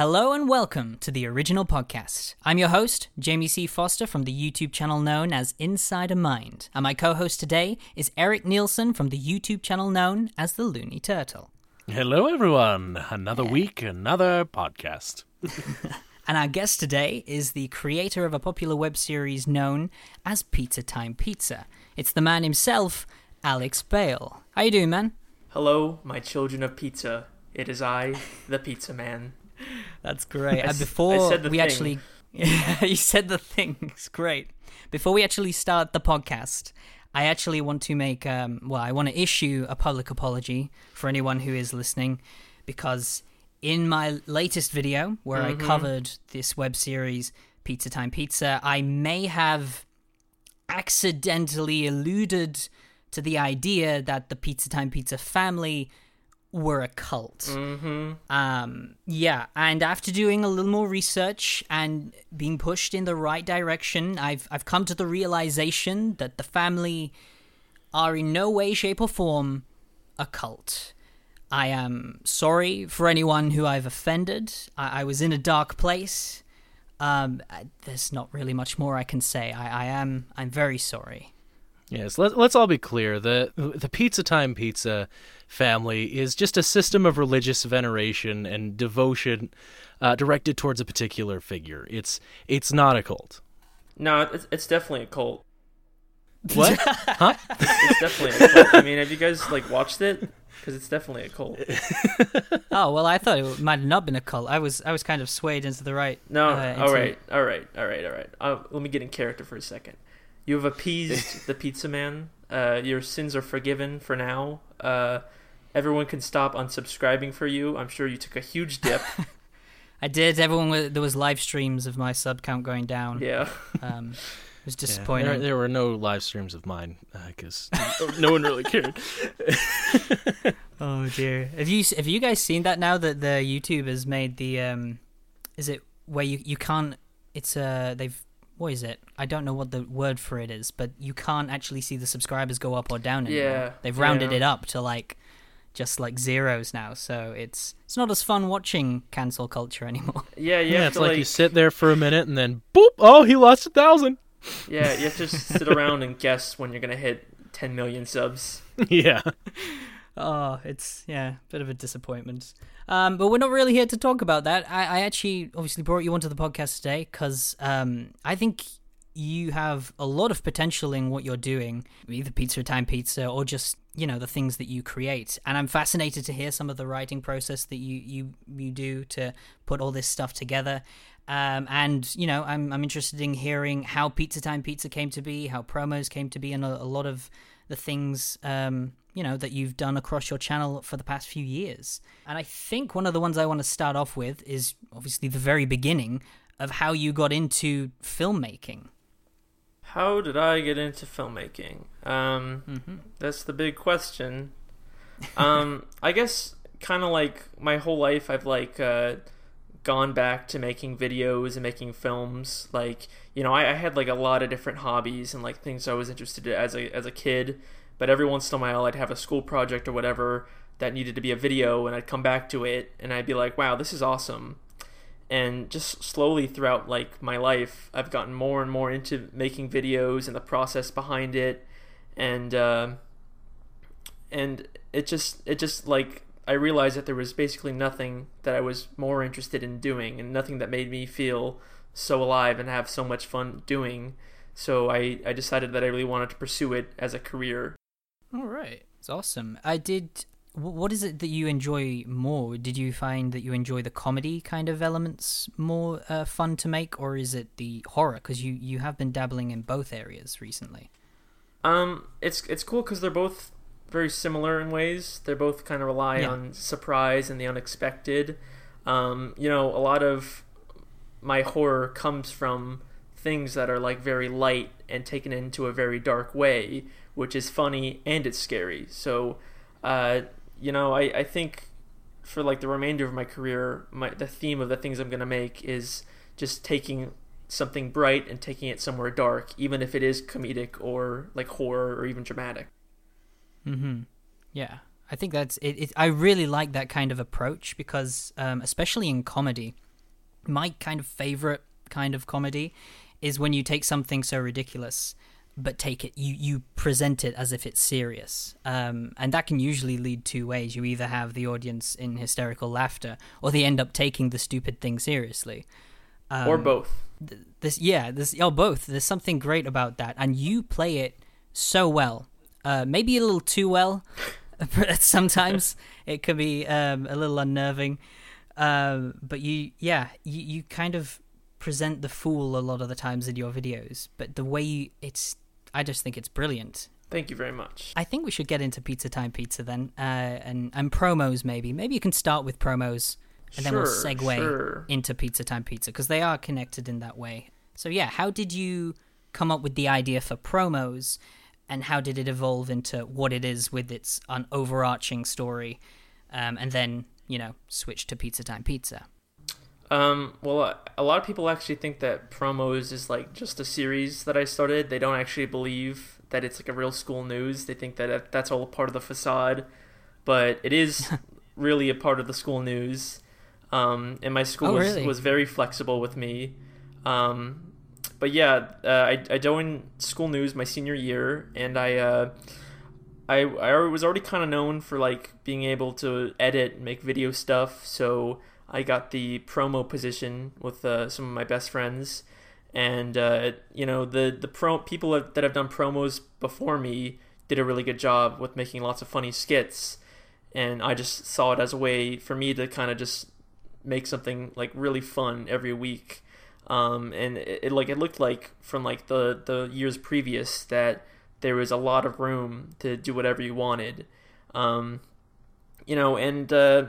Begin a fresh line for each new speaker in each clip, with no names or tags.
Hello and welcome to the original podcast. I'm your host, Jamie C. Foster from the YouTube channel known as Inside a Mind. And my co host today is Eric Nielsen from the YouTube channel known as The Looney Turtle.
Hello, everyone. Another week, another podcast.
And our guest today is the creator of a popular web series known as Pizza Time Pizza. It's the man himself, Alex Bale. How you doing, man?
Hello, my children of pizza. It is I, the pizza man.
That's great. And before
I said the
we
thing.
actually, you said the thing. It's great. Before we actually start the podcast, I actually want to make, um, well, I want to issue a public apology for anyone who is listening, because in my latest video where
Mm-hmm.
I covered this web series, Pizza Time Pizza, I may have accidentally alluded to the idea that the Pizza Time Pizza family were a cult.
Mm-hmm.
Um, yeah, and after doing a little more research and being pushed in the right direction, I've I've come to the realization that the family are in no way, shape, or form a cult. I am sorry for anyone who I've offended. I, I was in a dark place. Um, I- there's not really much more I can say. I, I am I'm very sorry.
Yes, let, let's all be clear. The the Pizza Time Pizza family is just a system of religious veneration and devotion uh, directed towards a particular figure. It's it's not a cult.
No, it's, it's definitely a cult.
What? huh?
It's definitely a cult. I mean, have you guys like watched it? Because it's definitely a cult.
Oh well, I thought it might have not been a cult. I was I was kind of swayed into the right.
No,
uh,
all
into-
right, all right, all right, all right. Uh, let me get in character for a second. You have appeased the pizza man. Uh, your sins are forgiven for now. Uh, everyone can stop unsubscribing for you. I'm sure you took a huge dip.
I did. Everyone was, there was live streams of my sub count going down.
yeah.
Um, it was
Yeah,
disappointing.
there, there were no live streams of mine because no one really cared.
Oh dear. Have you have you guys seen that now that the YouTube has made the um, is it where you you can't? It's uh they've what is it? I don't know what the word for it is, but you can't actually see the subscribers go up or down anymore.
Yeah,
They've rounded
yeah.
it up to like just like zeros now, so it's it's not as fun watching cancel culture anymore.
Yeah,
Yeah, it's
to
like, you sit there for a minute and then boop! Oh, he lost a thousand.
Yeah, you have to just sit around and guess when you're gonna hit 10 million subs.
yeah.
Oh, it's yeah, bit of a disappointment. Um, but we're not really here to talk about that. I, I actually obviously brought you onto the podcast today because um, I think you have a lot of potential in what you're doing, either Pizza Time Pizza or just you know the things that you create. And I'm fascinated to hear some of the writing process that you you you do to put all this stuff together. Um, and you know, I'm I'm interested in hearing how Pizza Time Pizza came to be, how promos came to be, and a, a lot of the things um, you know that you've done across your channel for the past few years. And I think one of the ones I want to start off with is obviously the very beginning of how you got into filmmaking.
How did I get into filmmaking? Um,
Mm-hmm.
that's the big question. Um, I guess kind of like my whole life, I've like uh, gone back to making videos and making films. Like you know, I, I had like a lot of different hobbies and like things I was interested in as a as a kid. But every once in a while, I'd have a school project or whatever that needed to be a video, and I'd come back to it, and I'd be like, "Wow, this is awesome." and just slowly throughout like my life i've gotten more and more into making videos and the process behind it. And uh, and it just it just like i realized that there was basically nothing that i was more interested in doing and nothing that made me feel so alive and have so much fun doing. So i i decided that i really wanted to pursue it as a career
All right, it's awesome. I did. What is it that you enjoy more? Did you find that you enjoy the comedy kind of elements more uh, fun to make, or is it the horror? Because you you have been dabbling in both areas recently.
Um, it's it's cool because they're both very similar in ways. They both kind of rely
Yeah.
on surprise and the unexpected. Um, you know, a lot of my horror comes from things that are like very light and taken into a very dark way, which is funny and it's scary. So, uh, you know, I, I think for like the remainder of my career, my the theme of the things I'm gonna make is just taking something bright and taking it somewhere dark, even if it is comedic or like horror or even dramatic.
Mm-hmm. Yeah, I think that's it, it. I really like that kind of approach because, um, especially in comedy, my kind of favorite kind of comedy is when you take something so ridiculous but take it you you present it as if it's serious. Um, and that can usually lead two ways. You either have the audience in hysterical laughter or they end up taking the stupid thing seriously. Um,
or both.
th- this yeah this oh both. There's something great about that. And you play it so well. Uh, maybe a little too well But sometimes it can be um, a little unnerving. Um, but you yeah you, you kind of present the fool a lot of the times in your videos. But the way you, it's i just think it's brilliant.
Thank you very much.
I think we should get into pizza time pizza then uh, and and promos maybe. Maybe you can start with promos and then we'll segue
sure.
into pizza time pizza because they are connected in that way. So yeah how did you come up with the idea for promos and how did it evolve into what it is with its an overarching story um, and then you know switch to pizza time pizza
Um, well, uh, a lot of people actually think that promos is like just a series that I started. They don't actually believe that it's like a real school news. They think that that's all part of the facade, but it is really a part of the school news. Um, and my school
Oh,
was,
really?
was very flexible with me. Um, but yeah, uh, I, I joined school news my senior year, and I uh, I I was already kind of known for like being able to edit and make video stuff. So I got the promo position with uh, some of my best friends, and uh, you know the the pro people that have done promos before me did a really good job with making lots of funny skits, and I just saw it as a way for me to kind of just make something like really fun every week. Um, and it, it like it looked like from like the the years previous that there was a lot of room to do whatever you wanted. Um, you know, and uh,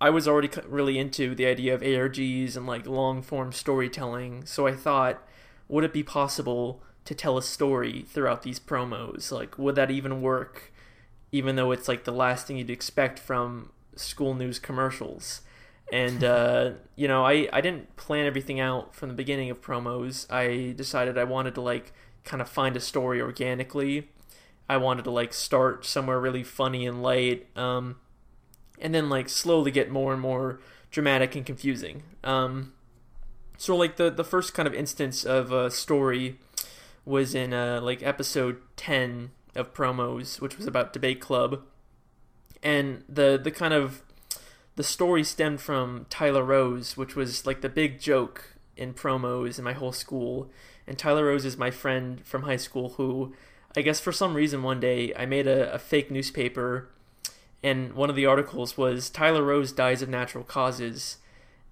I was already really into the idea of ARGs and like long form storytelling, so I thought, would it be possible to tell a story throughout these promos? Like, would that even work, even though it's like the last thing you'd expect from school news commercials? And uh, you know, I I didn't plan everything out from the beginning of promos. I decided I wanted to like kind of find a story organically. I wanted to like start somewhere really funny and light, um, and then like slowly get more and more dramatic and confusing. Um, so like the the first kind of instance of a story was in uh, like episode ten of promos, which was about Debate Club, and the the kind of the story stemmed from Tyler Rose, which was like the big joke in promos in my whole school. And Tyler Rose is my friend from high school who, I guess for some reason one day, I made a, a fake newspaper, and one of the articles was Tyler Rose dies of natural causes.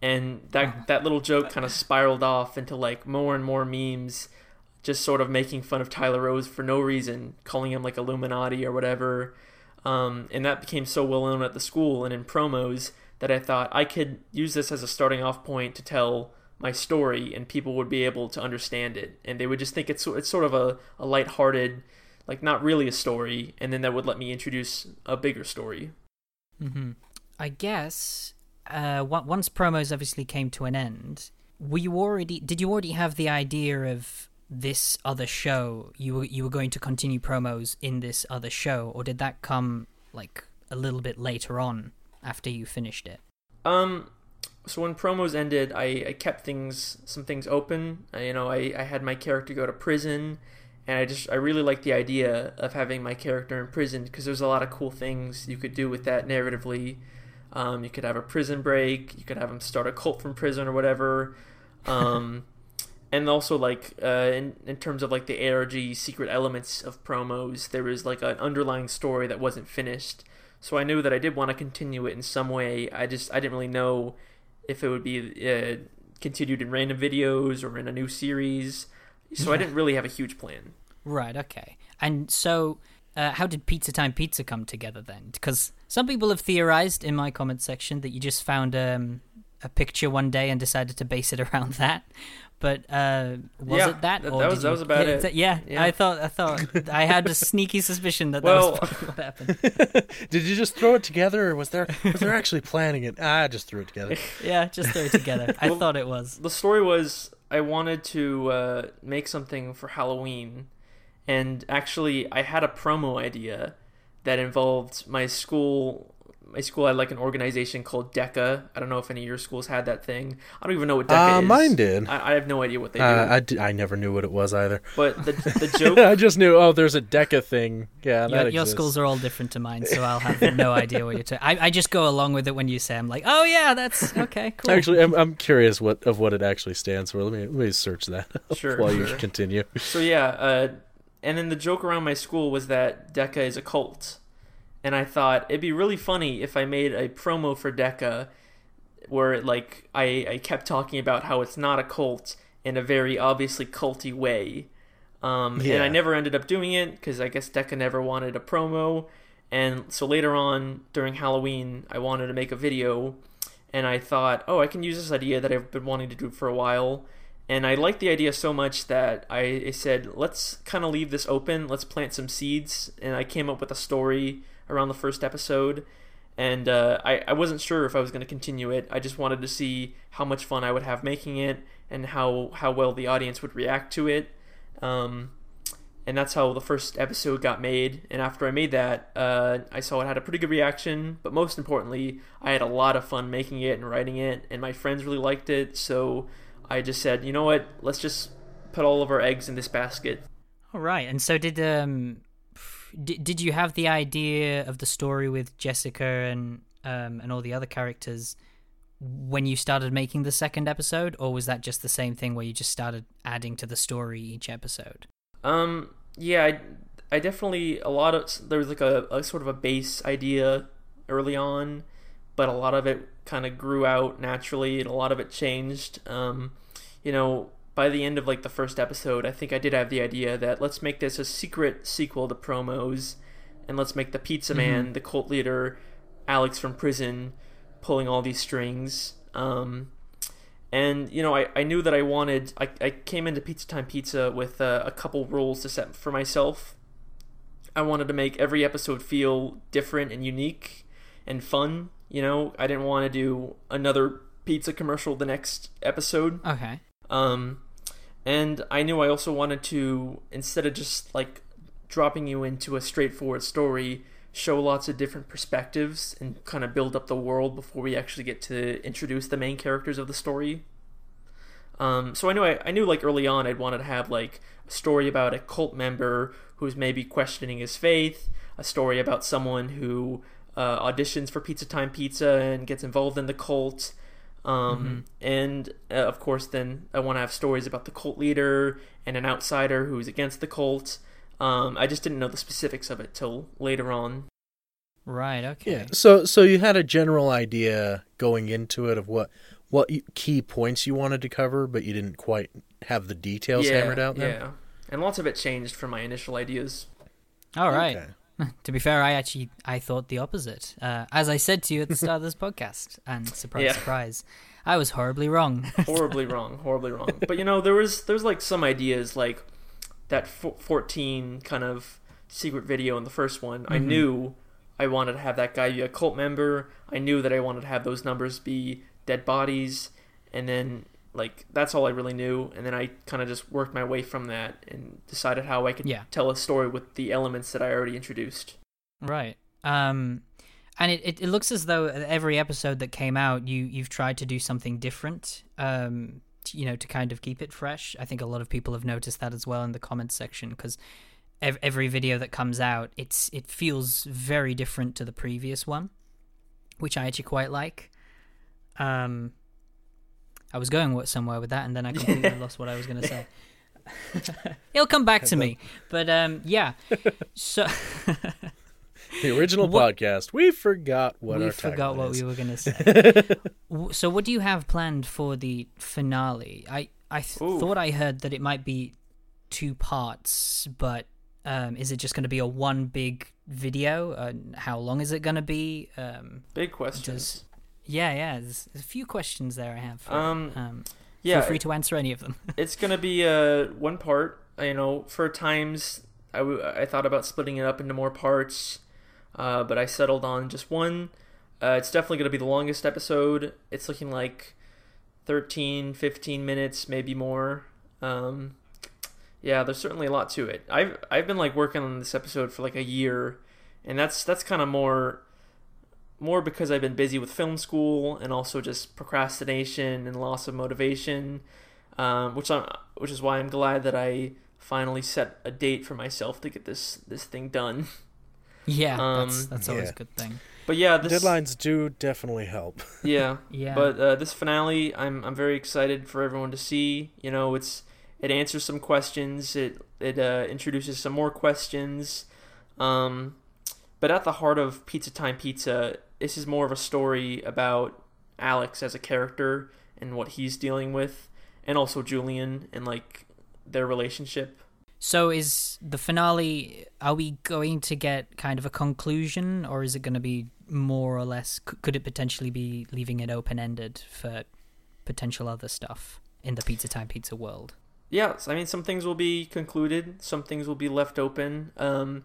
And that, that little joke kind of spiraled off into like more and more memes, just sort of making fun of Tyler Rose for no reason, calling him like Illuminati or whatever. Um, and that became so well known at the school and in promos that I thought I could use this as a starting off point to tell my story, and people would be able to understand it, and they would just think it's it's sort of a a lighthearted, like not really a story, and then that would let me introduce a bigger story.
Mm-hmm. I guess uh, on- once promos obviously came to an end, were you already? Did you already have the idea of this other show? You were you were going to continue promos in this other show, or did that come like a little bit later on after you finished it?
Um, so when promos ended, I, I kept things some things open. I, you know, I, I had my character go to prison, and I just I really liked the idea of having my character imprisoned because there's a lot of cool things you could do with that narratively. Um, you could have a prison break. You could have him start a cult from prison or whatever. Um, and also like uh, in in terms of like the ARG secret elements of promos, there was like an underlying story that wasn't finished. So I knew that I did want to continue it in some way. I just I didn't really know if it would be uh, continued in random videos or in a new series. So I didn't really have a huge plan.
Right. Okay. And so, uh, how did Pizza Time Pizza come together then? Because some people have theorized in my comment section that you just found um, a picture one day and decided to base it around that. But uh, was
Yeah,
it that?
that-
or
that was- that
you-
was about
yeah,
it.
th- yeah,
Yeah.
I thought. I thought. I had a sneaky suspicion that
Well-
that was what happened.
Did you just throw it together, or was there was there actually planning it? Ah, I just threw it together.
Yeah, just threw it together. I
Well-
thought it was.
The story was I wanted to uh, make something for Halloween, and actually I had a promo idea that involved my school my school had like an organization called DECA. I don't know if any of your schools had that thing. I don't even know what DECA
Uh,
is.
mine did.
I, I have no idea what they do.
Uh, I, d- I never knew what it was either.
but the the joke
I just knew, oh, there's a Deca thing. Yeah, that
Your, your
exists.
schools are all different to mine, so I'll have no idea what you're talking. I I just go along with it when you say. I'm like, oh yeah, that's okay, cool.
Actually, I'm, I'm curious what of what it actually stands for. Let me let me search that
Sure,
while you
sure.
continue.
So yeah, uh, and then the joke around my school was that DECA is a cult, and I thought it'd be really funny if I made a promo for DECA, where like I I kept talking about how it's not a cult in a very obviously culty way, um, and I never ended up doing it because I guess DECA never wanted a promo, and so later on during Halloween I wanted to make a video, and I thought, oh, I can use this idea that I've been wanting to do for a while. And I liked the idea so much that I, I said, let's kind of leave this open. Let's plant some seeds. And I came up with a story around the first episode. And uh, I, I wasn't sure if I was going to continue it. I just wanted to see how much fun I would have making it and how, how well the audience would react to it. Um, and that's how the first episode got made. And after I made that, uh, I saw it had a pretty good reaction. But most importantly, I had a lot of fun making it and writing it, and my friends really liked it. So I just said, you know what? Let's just put all of our eggs in this basket.
All right. And so did um did, did you have the idea of the story with Jessica and um and all the other characters when you started making the second episode or was that just the same thing where you just started adding to the story each episode?
Um, yeah, I, I definitely a lot of there was like a, a sort of a base idea early on, but a lot of it kind of grew out naturally, and a lot of it changed. Um, you know, by the end of like the first episode, I think I did have the idea that let's make this a secret sequel to promos, and let's make the Pizza Man, the cult leader, Alex from prison, pulling all these strings. Um, and you know, I, I knew that I wanted. I, I came into Pizza Time Pizza with uh, a couple rules to set for myself. I wanted to make every episode feel different and unique and fun. You know, I didn't want to do another pizza commercial the next episode.
Okay.
Um, and I knew I also wanted to, instead of just like dropping you into a straightforward story, show lots of different perspectives and kind of build up the world before we actually get to introduce the main characters of the story. Um, so I knew I, I knew like early on I'd wanted to have like a story about a cult member who's maybe questioning his faith, a story about someone who uh, auditions for Pizza Time Pizza and gets involved in the cult. Um, And uh, of course, then I want to have stories about the cult leader and an outsider who's against the cult. Um, I just didn't know the specifics of it till later on.
Right, okay.
Yeah. So so you had a general idea going into it of what what key points you wanted to cover, but you didn't quite have the details
yeah,
hammered out. Then?
yeah, and lots of it changed from my initial ideas.
All right.
Okay.
To be fair, I actually I thought the opposite. Uh, as I said to you at the start of this podcast, and surprise,
Yeah.
surprise, I was horribly wrong.
horribly wrong, horribly wrong. But you know, there was there's like some ideas like that fo- 14 kind of secret video in the first one. I knew I wanted to have that guy be a cult member. I knew that I wanted to have those numbers be dead bodies, and then like that's all I really knew. And then I kind of just worked my way from that and decided how I could
Yeah.
tell a story with the elements that I already introduced.
Right. Um, and it, it, it looks as though every episode that came out, you you've tried to do something different. Um, t- you know, to kind of keep it fresh. I think a lot of people have noticed that as well in the comments section because ev- every video that comes out, it's it feels very different to the previous one, which I actually quite like. Um, I was going somewhere with that, and then I completely lost what I was going to say. It'll come back to me, but um, yeah. So.
The original
What-
podcast. We forgot what
we
our
forgot
tagline
what
is.
we were going to say. So, what do you have planned for the finale? I I th- thought I heard that it might be two parts, but um, is it just going to be a one big video? Uh, how long is it going to be? Um,
Big questions.
Yeah, yeah. There's, there's a few questions there I have. For,
Um,
um,
yeah,
feel free to answer any of them.
it's gonna be uh one part. You know, for times I, w- I thought about splitting it up into more parts, uh, but I settled on just one. Uh, it's definitely gonna be the longest episode. It's looking like 13, 15 minutes, maybe more. Um, yeah, there's certainly a lot to it. I've I've been like working on this episode for like a year, and that's that's kind of more more because I've been busy with film school and also just procrastination and loss of motivation, um, which I'm, which is why I'm glad that I finally set a date for myself to get this this thing done.
Yeah,
Um,
that's that's always
yeah.
a good thing.
But yeah, this
Deadlines do definitely help.
Yeah,
Yeah.
But uh, this finale, I'm I'm very excited for everyone to see. You know, it's it answers some questions. It it uh, introduces some more questions. Um, but at the heart of Pizza Time Pizza, this is more of a story about Alex as a character and what he's dealing with, and also Julian and like their relationship.
So is the finale? Are we going to get kind of a conclusion, or is it going to be more or less? Could it potentially be leaving it open ended for potential other stuff in the Pizza Time Pizza world?
Yes, I mean some things will be concluded, some things will be left open. Um,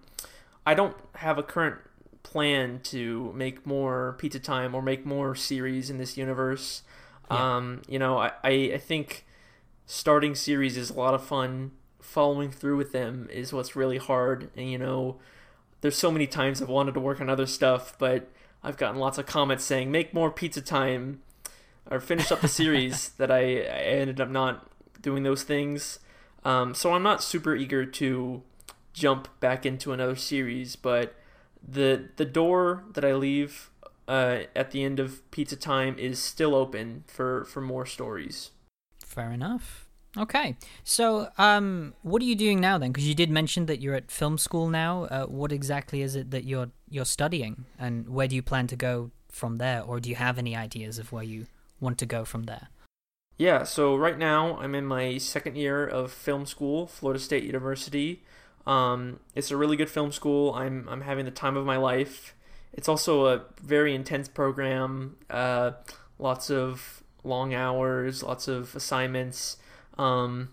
I don't have a current plan to make more Pizza Time or make more series in this universe.
Yeah.
Um, you know, I, I, I think starting series is a lot of fun. Following through with them is what's really hard. And you know, there's so many times I've wanted to work on other stuff, but I've gotten lots of comments saying make more Pizza Time or finish up the series that I, I ended up not doing those things. Um, so I'm not super eager to jump back into another series, but the the door that I leave uh, at the end of Pizza Time is still open for for more stories.
Fair enough. Okay, so um, what are you doing now then? Because you did mention that you're at film school now. Uh, what exactly is it that you're you're studying, and where do you plan to go from there, or do you have any ideas of where you want to go from there?
Yeah, so right now I'm in my second year of film school, Florida State University. Um, it's a really good film school. I'm I'm having the time of my life. It's also a very intense program. Uh, lots of long hours, lots of assignments. Um,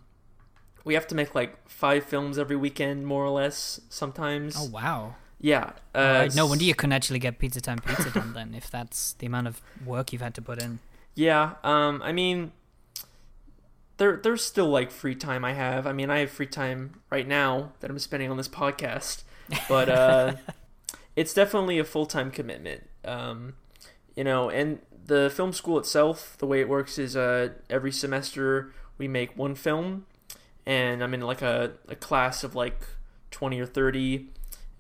we have to make like five films every weekend, more or less. Sometimes.
Oh wow!
Yeah. Uh,
Alright, no wonder you couldn't actually get Pizza Time Pizza done then, if that's the amount of work you've had to put in.
Yeah, um, I mean, there there's still like free time I have. I mean, I have free time right now that I'm spending on this podcast, but uh, it's definitely a full time commitment. Um, you know, and the film school itself, the way it works is uh, every semester we make one film, and I'm in like a, a class of like twenty or thirty,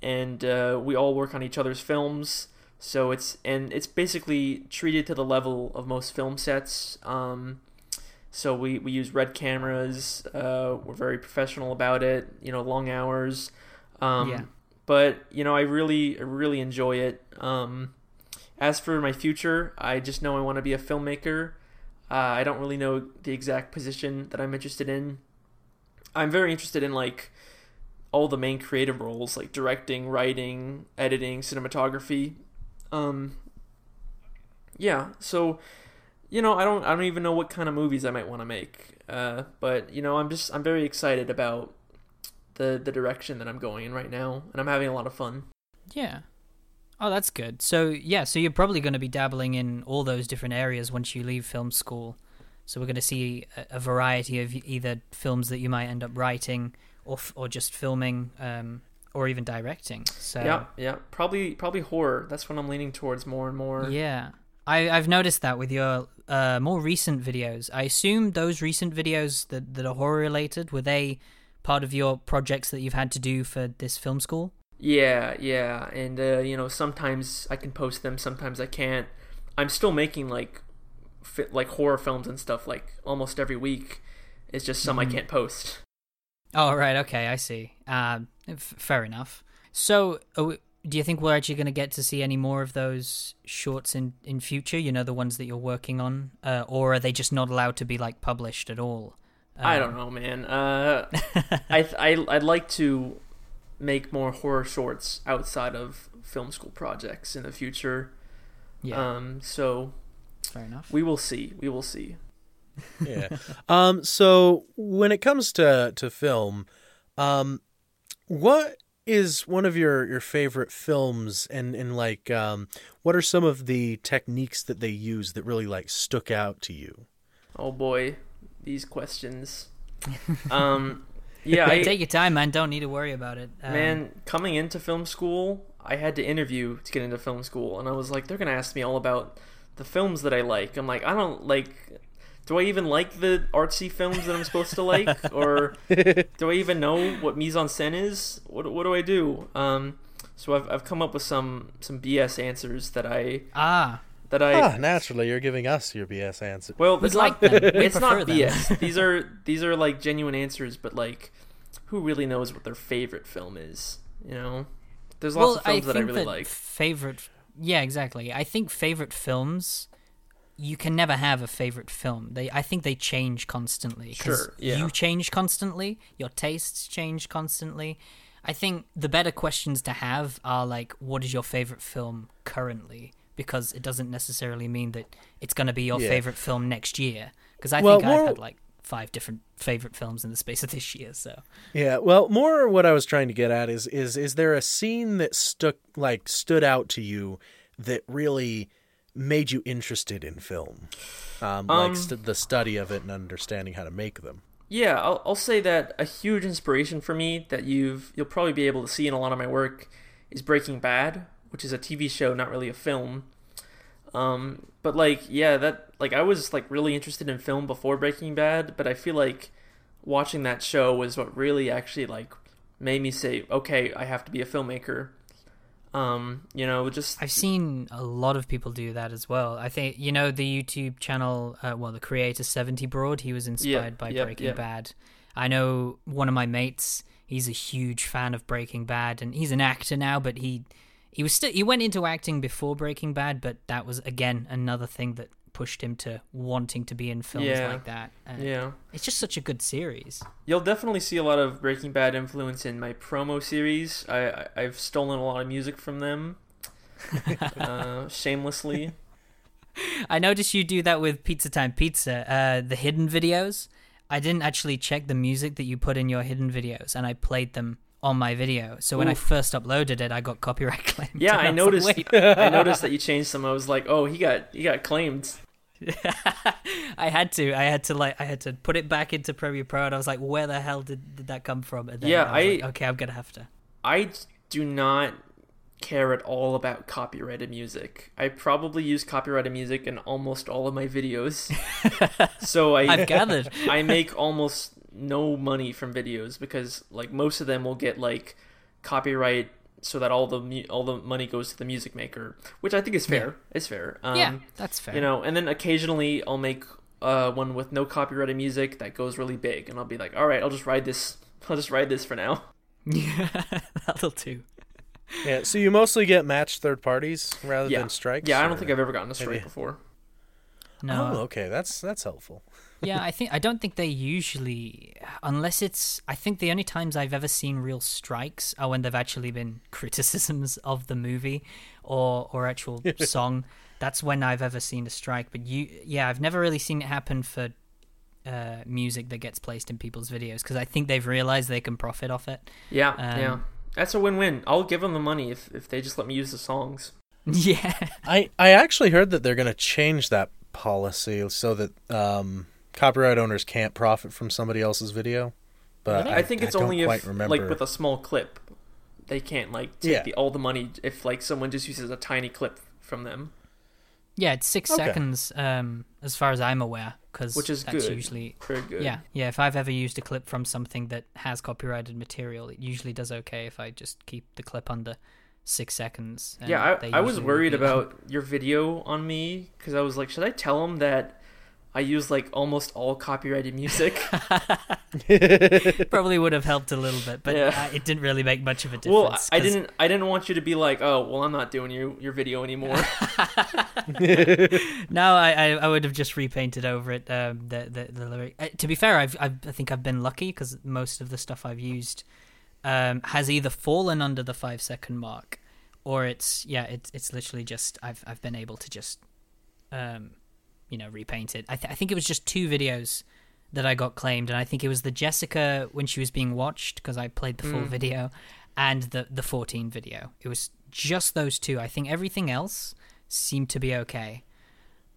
and uh, we all work on each other's films. So it's and it's basically treated to the level of most film sets. Um, so we, we use red cameras. Uh, we're very professional about it. You know, long hours. Um,
Yeah.
But you know, I really really enjoy it. Um, as for my future, I just know I want to be a filmmaker. Uh, I don't really know the exact position that I'm interested in. I'm very interested in like all the main creative roles, like directing, writing, editing, cinematography. Um, yeah, so you know, I don't, I don't even know what kind of movies I might want to make. Uh, but you know, I'm just, I'm very excited about the the direction that I'm going in right now, and I'm having a lot of fun.
Yeah. Oh, that's good. So yeah, so you're probably going to be dabbling in all those different areas once you leave film school. So we're going to see a, a variety of either films that you might end up writing, or f- or just filming, um, or even directing. So
Yeah, yeah, probably, probably horror. That's what I'm leaning towards more and more.
Yeah. I, I've noticed that with your uh, more recent videos. I assume those recent videos that, that are horror related, were they part of your projects that you've had to do for this film school?
Yeah, yeah, and uh, you know sometimes I can post them, sometimes I can't. I'm still making like, like horror films and stuff like almost every week. It's just some I can't post.
Oh, right. Okay. I see. Uh, f- fair enough. So, we- do you think we're actually going to get to see any more of those shorts in, in future? You know, the ones that you're working on? Uh, or are they just not allowed to be, like, published at all?
I
Um,
don't know, man. Uh, I, I I'd like to make more horror shorts outside of film school projects in the future.
Yeah,
Um, so
fair enough.
we will see. We will see.
yeah. Um. So when it comes to to film, um, what is one of your your favorite films, and and like, um, what are some of the techniques that they use that really like stuck out to you?
Oh boy, these questions. Um, yeah,
Yeah,
I,
take your time, man. Don't need to worry about it. Um,
man, coming into film school, I had to interview to get into film school, and I was like, they're gonna ask me all about the films that I like. I'm like, I don't like. Do I even like the artsy films that I'm supposed to like, or do I even know what mise en scène is? What what do I do? Um, so I've I've come up with some some BS answers that I
Ah,
that I
Ah, naturally, you're giving us your BS answer.
well,
We'd
it's
like
not
them. We
it's not
them.
BS. these are these are like genuine answers, but like, who really knows what their favorite film is? You know, there's lots
well,
of films
I
that I really
that
like.
favorite. Yeah, exactly. I think favorite films. You can never have a favorite film. They, I think they change constantly.
Sure, yeah.
You change constantly. Your tastes change constantly. I think the better questions to have are like, what is your favorite film currently? Because it doesn't necessarily mean that it's going to be your
Yeah.
favorite film next year. Because I
Well,
think I've had like five different favorite films in the space of this year. So
Yeah, well, more what I was trying to get at is is is there a scene that stuck like stood out to you that really made you interested in film, um, like
Um,
st- the study of it and understanding how to make them.
Yeah, I'll, I'll say that a huge inspiration for me that you've you'll probably be able to see in a lot of my work is Breaking Bad, which is a TV show, not really a film. Um, but like, yeah, that like I was like really interested in film before Breaking Bad, but I feel like watching that show was what really actually like made me say, okay, I have to be a filmmaker. Um, you know, just
I've seen a lot of people do that as well. I think you know the YouTube channel, uh, well, the creator Seventy Broad. He was inspired by
yep,
Breaking
yep.
Bad. I know one of my mates. He's a huge fan of Breaking Bad, and he's an actor now. But he he was still he went into acting before Breaking Bad, but that was again another thing that pushed him to wanting to be in films
Yeah.
like that. And
yeah.
it's just such a good series.
You'll definitely see a lot of Breaking Bad influence in my promo series. I, I I've stolen a lot of music from them, uh, shamelessly.
I noticed you do that with Pizza Time Pizza, uh, the hidden videos. I didn't actually check the music that you put in your hidden videos, and I played them on my video. So when I first uploaded it, I got copyright claimed.
Yeah,
And
I noticed.
like,
I noticed that you changed some. I was like, oh, he got he got claimed.
I had to. I had to like. I had to put it back into Premiere Pro, and I was like, "Where the hell did, did that come from?" And then
Yeah,
I, was like, okay, I'm gonna have to.
I do not care at all about copyrighted music. I probably use copyrighted music in almost all of my videos. so I
I've gathered.
I make almost no money from videos because like most of them will get like copyright so that all the mu- all the money goes to the music maker, which I think is fair. It's fair. Um,
yeah, that's fair.
You know, and then occasionally I'll make uh, one with no copyrighted music that goes really big, and I'll be like, all right, I'll just ride this. I'll just ride this for now.
yeah, that'll do.
Yeah, so you mostly get matched third parties rather
Yeah.
than strikes.
Yeah, I don't
or-
think I've ever gotten a strike
maybe-
before.
No,
Oh, okay, that's that's helpful.
Yeah, I think I don't think they usually, unless it's. I think the only times I've ever seen real strikes are when they've actually been criticisms of the movie or or actual song. That's when I've ever seen a strike. But you, yeah, I've never really seen it happen for uh, music that gets placed in people's videos because I think they've realized they can profit off it.
Yeah,
Um,
yeah, that's a win-win. I'll give them the money if if they just let me use the songs.
yeah,
I I actually heard that they're going to change that policy so that um, copyright owners can't profit from somebody else's video. But
I,
I,
think it's
don't
only
quite
if
remember.
like with a small clip, they can't like take
Yeah.
the, all the money if like someone just uses a tiny clip from them,
yeah, it's six
Okay.
seconds um, as far as I'm aware because
which is
that's
good.
usually
very good.
Yeah, yeah. If I've ever used a clip from something that has copyrighted material, it usually does okay if I just keep the clip under six seconds.
yeah. I, I was worried about your video on me because I was like, should I tell them that I use like almost all copyrighted music?
Probably would have helped a little bit, but
Yeah.
uh, it didn't really make much of a difference.
well,
difference.
I
'cause-
didn't. I didn't want you to be like, oh, well, I'm not doing your your video anymore.
No, I, I, I would have just repainted over it. Um, the the, the lyric. Uh, to be fair, I've, I've I think I've been lucky because most of the stuff I've used um, has either fallen under the five second mark, or it's yeah, it's it's literally just I've I've been able to just um, you know, repaint it. I, th- I think it was just two videos that I got claimed, and I think it was the Jessica when she was being watched because I played the full
Mm.
video, and the the 14 video. It was just those two. I think everything else seemed to be okay.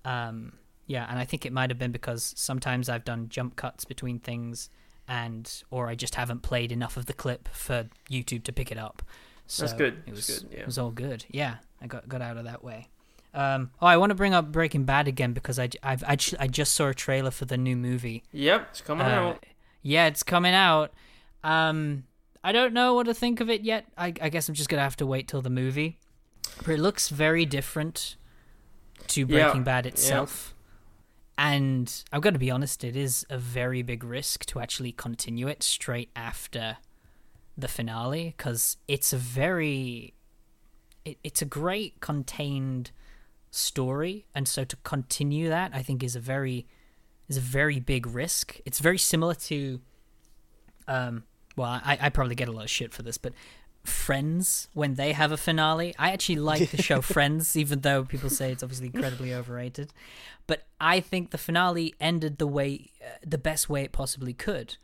Um, yeah, and I think it might have been because sometimes I've done jump cuts between things, and or I just haven't played enough of the clip for YouTube to pick it up. So
That's good.
It was
That's good, yeah.
it was all good. Yeah, I got got out of that way. Um, oh, I want to bring up Breaking Bad again because I, I've, I, I just saw a trailer for the new movie.
Yep, it's coming
Uh,
out.
Yeah, it's coming out. Um, I don't know what to think of it yet. I, I guess I'm just gonna have to wait till the movie. But it looks very different to
Yeah,
Breaking Bad
yeah.
itself. And I'm gonna be honest, it is a very big risk to actually continue it straight after the finale because it's a very, it, it's a great contained story, and so to continue that, I think is a very is a very big risk. It's very similar to, um, well, I, I probably get a lot of shit for this, but Friends when they have a finale, I actually like the show Friends, even though people say it's obviously incredibly overrated. But I think the finale ended the way, uh, the best way it possibly could,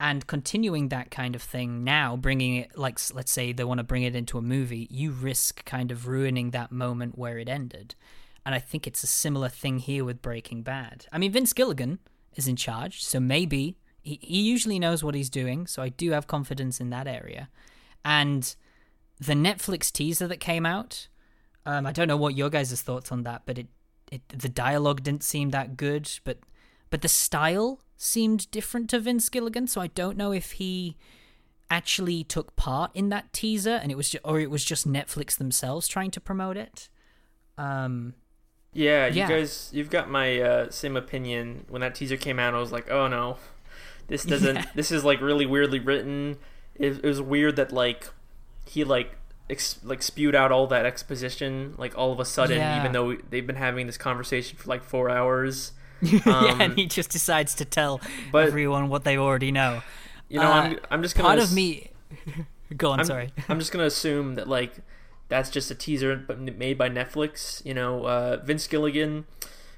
and continuing that kind of thing now, bringing it like let's say they want to bring it into a movie, you risk kind of ruining that moment where it ended. And I think it's a similar thing here with Breaking Bad. I mean, Vince Gilligan is in charge, so maybe he, he usually knows what he's doing, so I do have confidence in that area. And the Netflix teaser that came out, um, I don't know what your guys' thoughts on that, but it, it the dialogue didn't seem that good, but but the style seemed different to Vince Gilligan, so I don't know if he actually took part in that teaser and it was ju- or it was just Netflix themselves trying to promote it. Um
Yeah, you
Yeah.
guys, you've got my uh, same opinion. When that teaser came out, I was like, oh no, this doesn't.
Yeah.
This is like really weirdly written. It, it was weird that like he like ex- like spewed out all that exposition like all of a sudden,
Yeah.
even though they've been having this conversation for like four hours.
yeah,
Um,
and he just decides to tell
but-
everyone what they already know.
You know,
Uh,
I'm I'm just gonna
Part
ass-
of me Go on,
I'm,
sorry.
I'm just gonna assume that like that's just a teaser, but made by Netflix. You know, uh, Vince Gilligan.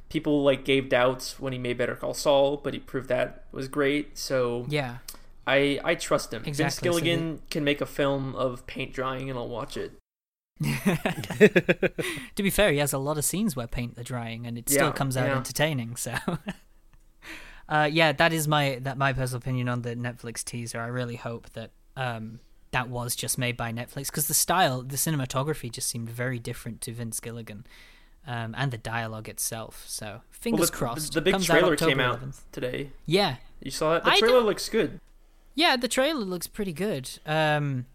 People like gave doubts when he made Better Call Saul, but he proved that was great. So
Yeah.
I I trust him. Vince
Exactly, so
Gilligan can make a film of paint drying, and I'll watch it.
to be fair, he has a lot of scenes where paint are drying, and it still
Yeah,
comes out
yeah.
entertaining. So, uh, yeah, that is my that my personal opinion on the Netflix teaser. I really hope that um, that was just made by Netflix because the style, the cinematography, just seemed very different to Vince Gilligan, um, and the dialogue itself. So, fingers
the,
crossed.
The, big
Comes
trailer
October
came out
11th.
today.
Yeah,
You saw it. The trailer looks good.
yeah, the trailer looks pretty good. Um,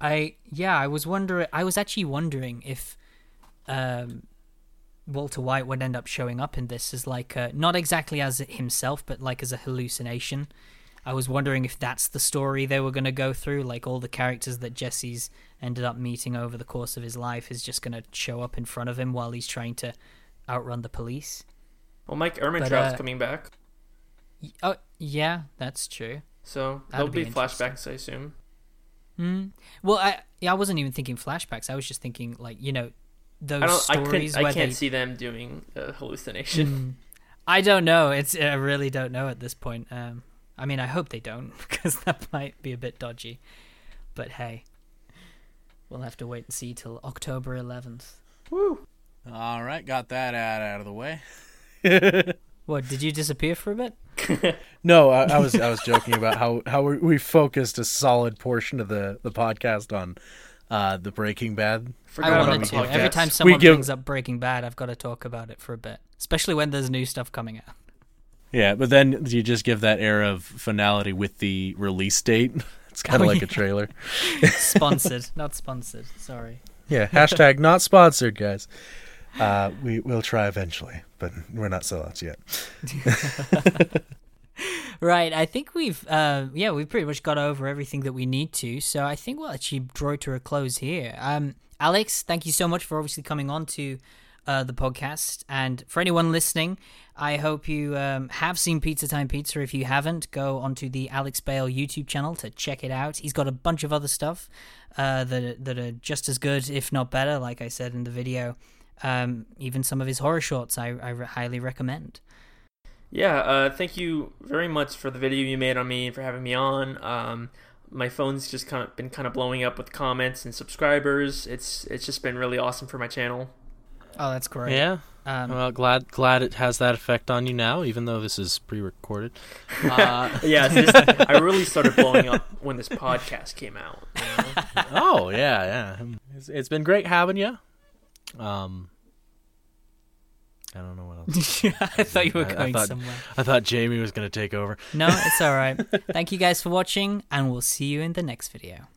I yeah, I was wondering. I was actually wondering if um, Walter White would end up showing up in this as like uh not exactly as himself, but like as a hallucination. I was wondering if that's the story they were going to go through, like all the characters that Jesse's ended up meeting over the course of his life is just going to show up in front of him while he's trying to outrun the police.
Well, Mike Ehrmantraut's
uh,
coming back,
Y- Oh, yeah, that's true.
so
that'd
there'll
be
be flashbacks, I assume.
Mm. Well, I yeah, I wasn't even thinking flashbacks. I was just thinking like you know those
I don't. I
stories
couldn't.
where
I can't
they.
see them doing a hallucination.
Mm. I don't know. It's I really don't know at this point. Um, I mean, I hope they don't because that might be a bit dodgy. But hey, we'll have to wait and see till October 11th.
Woo!
All right, got that out out of the way.
What did you disappear for a bit?
No, I, I was I was joking about how how we, we focused a solid portion of the the podcast on uh the Breaking Bad.
Forgot
I wanted
the
to. Every time someone
give-
brings up Breaking Bad, I've got to talk about it for a bit, especially when there's new stuff coming out.
Yeah, but then you just give that air of finality with the release date. It's kind of
Oh,
like
yeah.
a trailer.
Sponsored, not sponsored. Sorry.
Yeah, hashtag not sponsored, guys. Uh, we will try eventually, but we're not sellouts yet.
Right, I think we've uh yeah, we've pretty much got over everything that we need to. So I think we'll actually draw to a close here. Um Alex, thank you so much for obviously coming on to uh, the podcast. And for anyone listening, I hope you um, have seen Pizza Time Pizza. If you haven't, go onto the Alex Bale YouTube channel to check it out. He's got a bunch of other stuff uh, that that are just as good, if not better. Like I said in the video, um, even some of his horror shorts I, I re- highly recommend.
Yeah, uh, thank you very much for the video you made on me and for having me on. Um, my phone's just kind of been kind of blowing up with comments and subscribers. It's it's just been really awesome for my channel.
Oh, that's great.
Yeah.
Um,
Well, glad glad it has that effect on you now, even though this is pre-recorded. Uh,
Yeah, just, I really started blowing up when this podcast came out. You know?
oh yeah, yeah. It's, it's been great having you. Um, I don't know what else.
I thought you were
I- I
going
thought-
somewhere.
I thought Jamie was going to take over.
No, it's all right. Thank you guys for watching, and we'll see you in the next video.